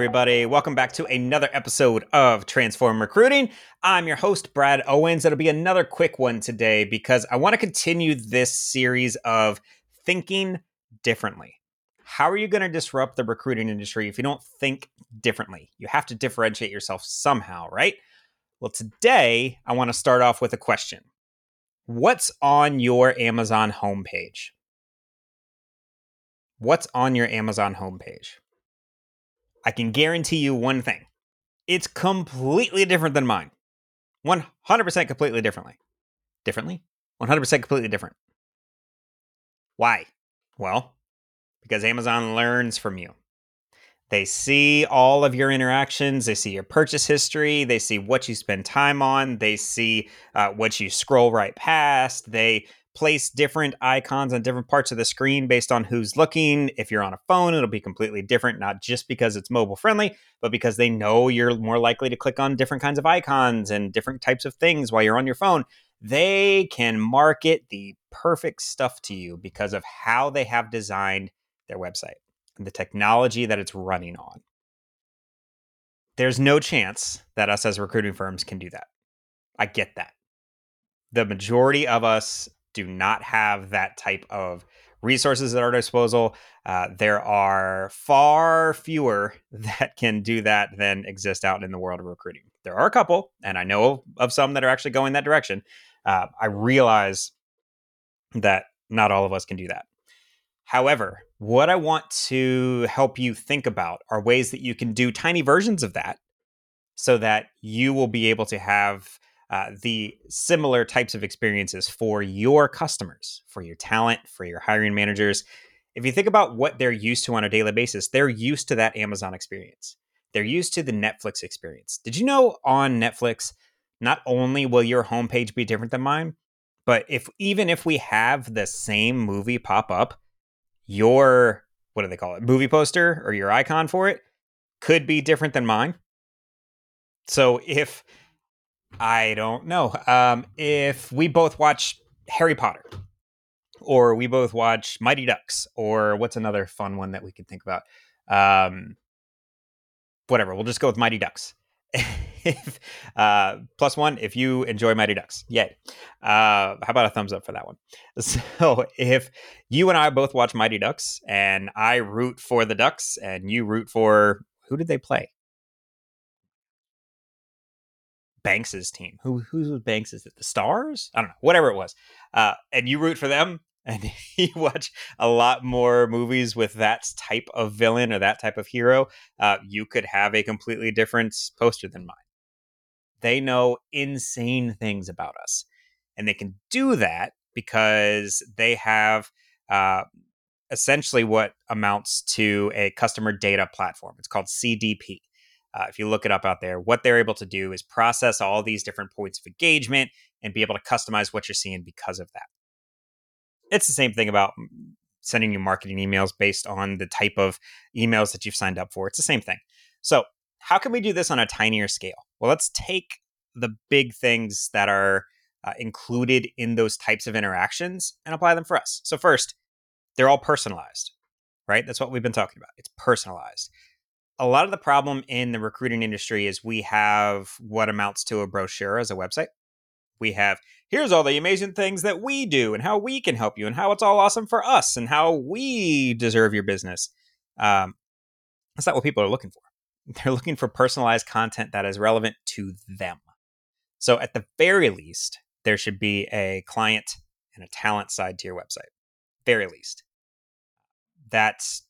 everybody. Welcome back to another episode of Transform Recruiting. I'm your host, Brad Owens. It'll be another quick one today because I want to continue this series of thinking differently. How are you going to disrupt the recruiting industry if you don't think differently? You have to differentiate yourself somehow, right? Well, today I want to start off with a question What's on your Amazon homepage? What's on your Amazon homepage? I can guarantee you one thing it's completely different than mine. 100% completely differently. Differently? 100% completely different. Why? Well, because Amazon learns from you. They see all of your interactions. They see your purchase history. They see what you spend time on. They see uh, what you scroll right past. They place different icons on different parts of the screen based on who's looking. If you're on a phone, it'll be completely different, not just because it's mobile friendly, but because they know you're more likely to click on different kinds of icons and different types of things while you're on your phone. They can market the perfect stuff to you because of how they have designed their website and the technology that it's running on. There's no chance that us as recruiting firms can do that. I get that. The majority of us do not have that type of resources at our disposal. Uh, there are far fewer that can do that than exist out in the world of recruiting. There are a couple, and I know of some that are actually going that direction. Uh, I realize that not all of us can do that. However, what I want to help you think about are ways that you can do tiny versions of that so that you will be able to have uh, the similar types of experiences for your customers, for your talent, for your hiring managers. If you think about what they're used to on a daily basis, they're used to that Amazon experience. They're used to the Netflix experience. Did you know on Netflix, not only will your homepage be different than mine, but if even if we have the same movie pop up, your what do they call it? Movie poster or your icon for it could be different than mine. So if I don't know. Um, if we both watch Harry Potter, or we both watch Mighty Ducks, or what's another fun one that we can think about? Um, whatever. We'll just go with Mighty Ducks. if, uh, plus one if you enjoy Mighty Ducks. Yay. Uh, how about a thumbs up for that one? So if you and I both watch Mighty Ducks and I root for the Ducks and you root for who did they play? Banks's team. Who who was Banks? Is it the Stars? I don't know. Whatever it was. Uh, and you root for them, and you watch a lot more movies with that type of villain or that type of hero. Uh, you could have a completely different poster than mine. They know insane things about us, and they can do that because they have. Uh, essentially, what amounts to a customer data platform. It's called CDP. Uh, if you look it up out there, what they're able to do is process all these different points of engagement and be able to customize what you're seeing because of that. It's the same thing about sending you marketing emails based on the type of emails that you've signed up for. It's the same thing. So, how can we do this on a tinier scale? Well, let's take the big things that are uh, included in those types of interactions and apply them for us. So, first, they're all personalized, right? That's what we've been talking about. It's personalized a lot of the problem in the recruiting industry is we have what amounts to a brochure as a website. We have here's all the amazing things that we do and how we can help you and how it's all awesome for us and how we deserve your business. Um, that's not what people are looking for. They're looking for personalized content that is relevant to them. So, at the very least, there should be a client and a talent side to your website. Very least. That's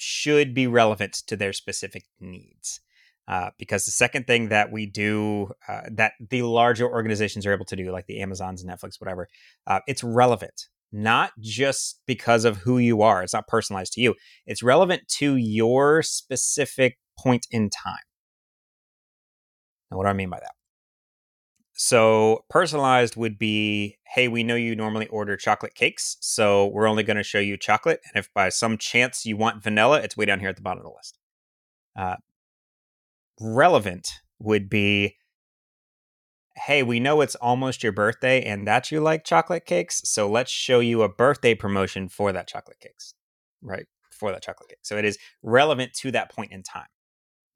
should be relevant to their specific needs. Uh, because the second thing that we do uh, that the larger organizations are able to do, like the Amazons, and Netflix, whatever, uh, it's relevant, not just because of who you are. It's not personalized to you. It's relevant to your specific point in time. Now, what do I mean by that? So personalized would be, hey, we know you normally order chocolate cakes, so we're only going to show you chocolate. And if by some chance you want vanilla, it's way down here at the bottom of the list. Uh, relevant would be, hey, we know it's almost your birthday and that you like chocolate cakes, so let's show you a birthday promotion for that chocolate cakes, right? For that chocolate cake. So it is relevant to that point in time.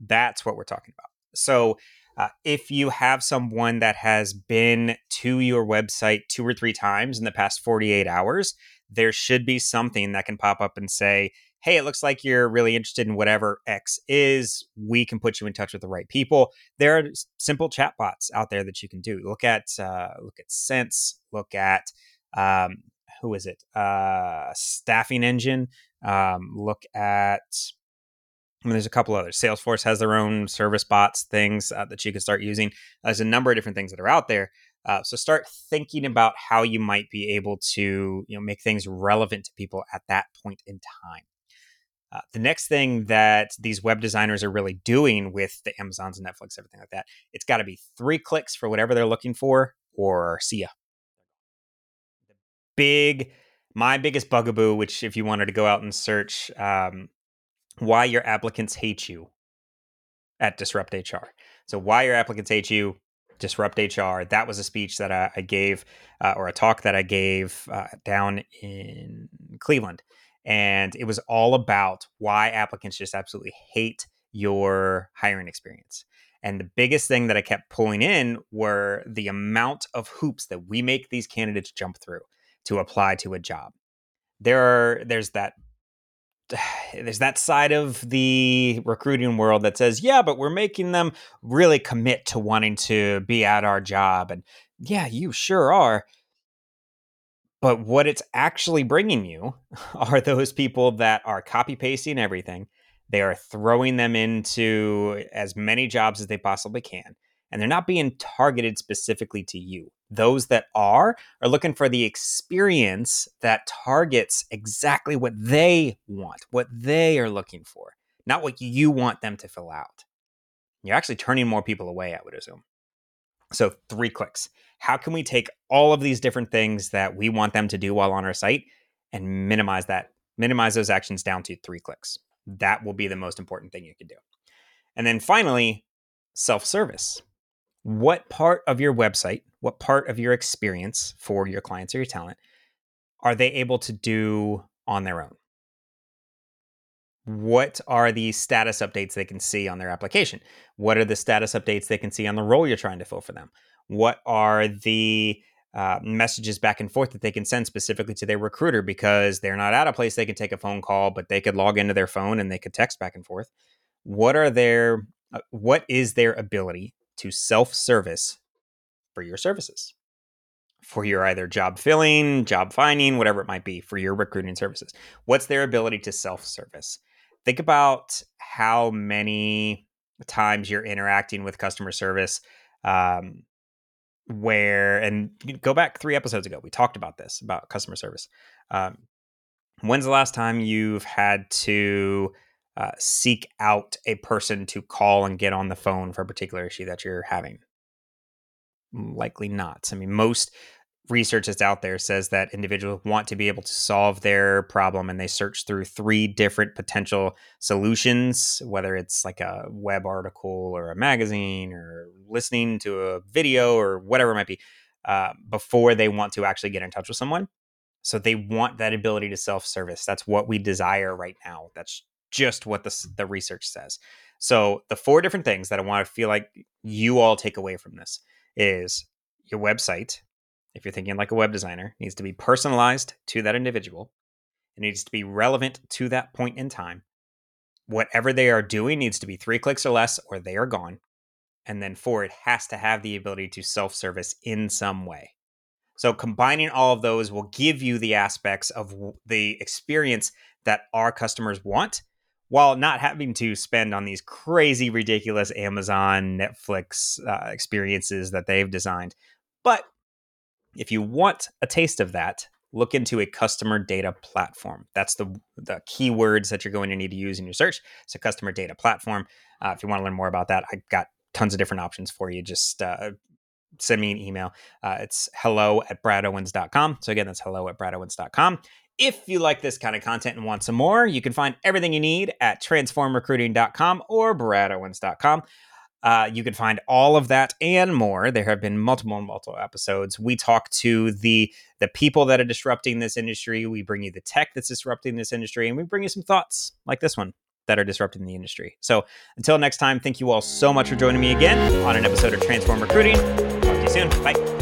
That's what we're talking about. So, uh, if you have someone that has been to your website two or three times in the past 48 hours, there should be something that can pop up and say, hey, it looks like you're really interested in whatever X is. We can put you in touch with the right people. There are simple chatbots out there that you can do. Look at uh, look at Sense. Look at um, who is it? Uh, Staffing Engine. Um, look at There's a couple others. Salesforce has their own service bots things uh, that you can start using. There's a number of different things that are out there. Uh, so start thinking about how you might be able to you know make things relevant to people at that point in time. Uh, the next thing that these web designers are really doing with the Amazons and Netflix, everything like that, it's got to be three clicks for whatever they're looking for, or see ya. Big, my biggest bugaboo, which if you wanted to go out and search um, why your applicants hate you at Disrupt HR. So why your applicants hate you, Disrupt HR. That was a speech that I, I gave, uh, or a talk that I gave uh, down in Cleveland and it was all about why applicants just absolutely hate your hiring experience. And the biggest thing that I kept pulling in were the amount of hoops that we make these candidates jump through to apply to a job. There are there's that there's that side of the recruiting world that says, "Yeah, but we're making them really commit to wanting to be at our job." And yeah, you sure are. But what it's actually bringing you are those people that are copy pasting everything. They are throwing them into as many jobs as they possibly can. And they're not being targeted specifically to you. Those that are are looking for the experience that targets exactly what they want, what they are looking for, not what you want them to fill out. You're actually turning more people away, I would assume. So, three clicks. How can we take all of these different things that we want them to do while on our site and minimize that, minimize those actions down to three clicks? That will be the most important thing you can do. And then finally, self service. What part of your website, what part of your experience for your clients or your talent are they able to do on their own? what are the status updates they can see on their application? What are the status updates they can see on the role you're trying to fill for them? What are the uh, messages back and forth that they can send specifically to their recruiter because they're not at a place they can take a phone call, but they could log into their phone and they could text back and forth. What are their uh, what is their ability to self service for your services? For your either job filling, job finding, whatever it might be, for your recruiting services. What's their ability to self service? think about how many times you're interacting with customer service um, where and go back three episodes ago we talked about this about customer service um, when's the last time you've had to uh, seek out a person to call and get on the phone for a particular issue that you're having? Likely not. I mean most research that's out there says that individuals want to be able to solve their problem and they search through three different potential solutions whether it's like a web article or a magazine or listening to a video or whatever it might be uh, before they want to actually get in touch with someone. So they want that ability to self-service. That's what we desire right now. That's just what the, the research says so the four different things that i want to feel like you all take away from this is your website if you're thinking like a web designer, needs to be personalized to that individual. It needs to be relevant to that point in time. Whatever they are doing needs to be three clicks or less, or they are gone. And then four, it has to have the ability to self service in some way. So combining all of those will give you the aspects of the experience that our customers want while not having to spend on these crazy, ridiculous Amazon, Netflix uh, experiences that they've designed. But if you want a taste of that, look into a customer data platform. That's the the keywords that you're going to need to use in your search. It's a customer data platform. Uh, if you want to learn more about that, I've got tons of different options for you. Just uh, send me an email. Uh, it's hello at bradowens.com. So again, that's hello at bradowens.com. If you like this kind of content and want some more, you can find everything you need at transformrecruiting.com or bradowens.com. Uh, you can find all of that and more. There have been multiple, multiple episodes. We talk to the the people that are disrupting this industry. We bring you the tech that's disrupting this industry, and we bring you some thoughts like this one. that are disrupting the industry. So until next time, thank you all so much for joining me again on an episode of Transform Recruiting. Talk to you soon. Bye.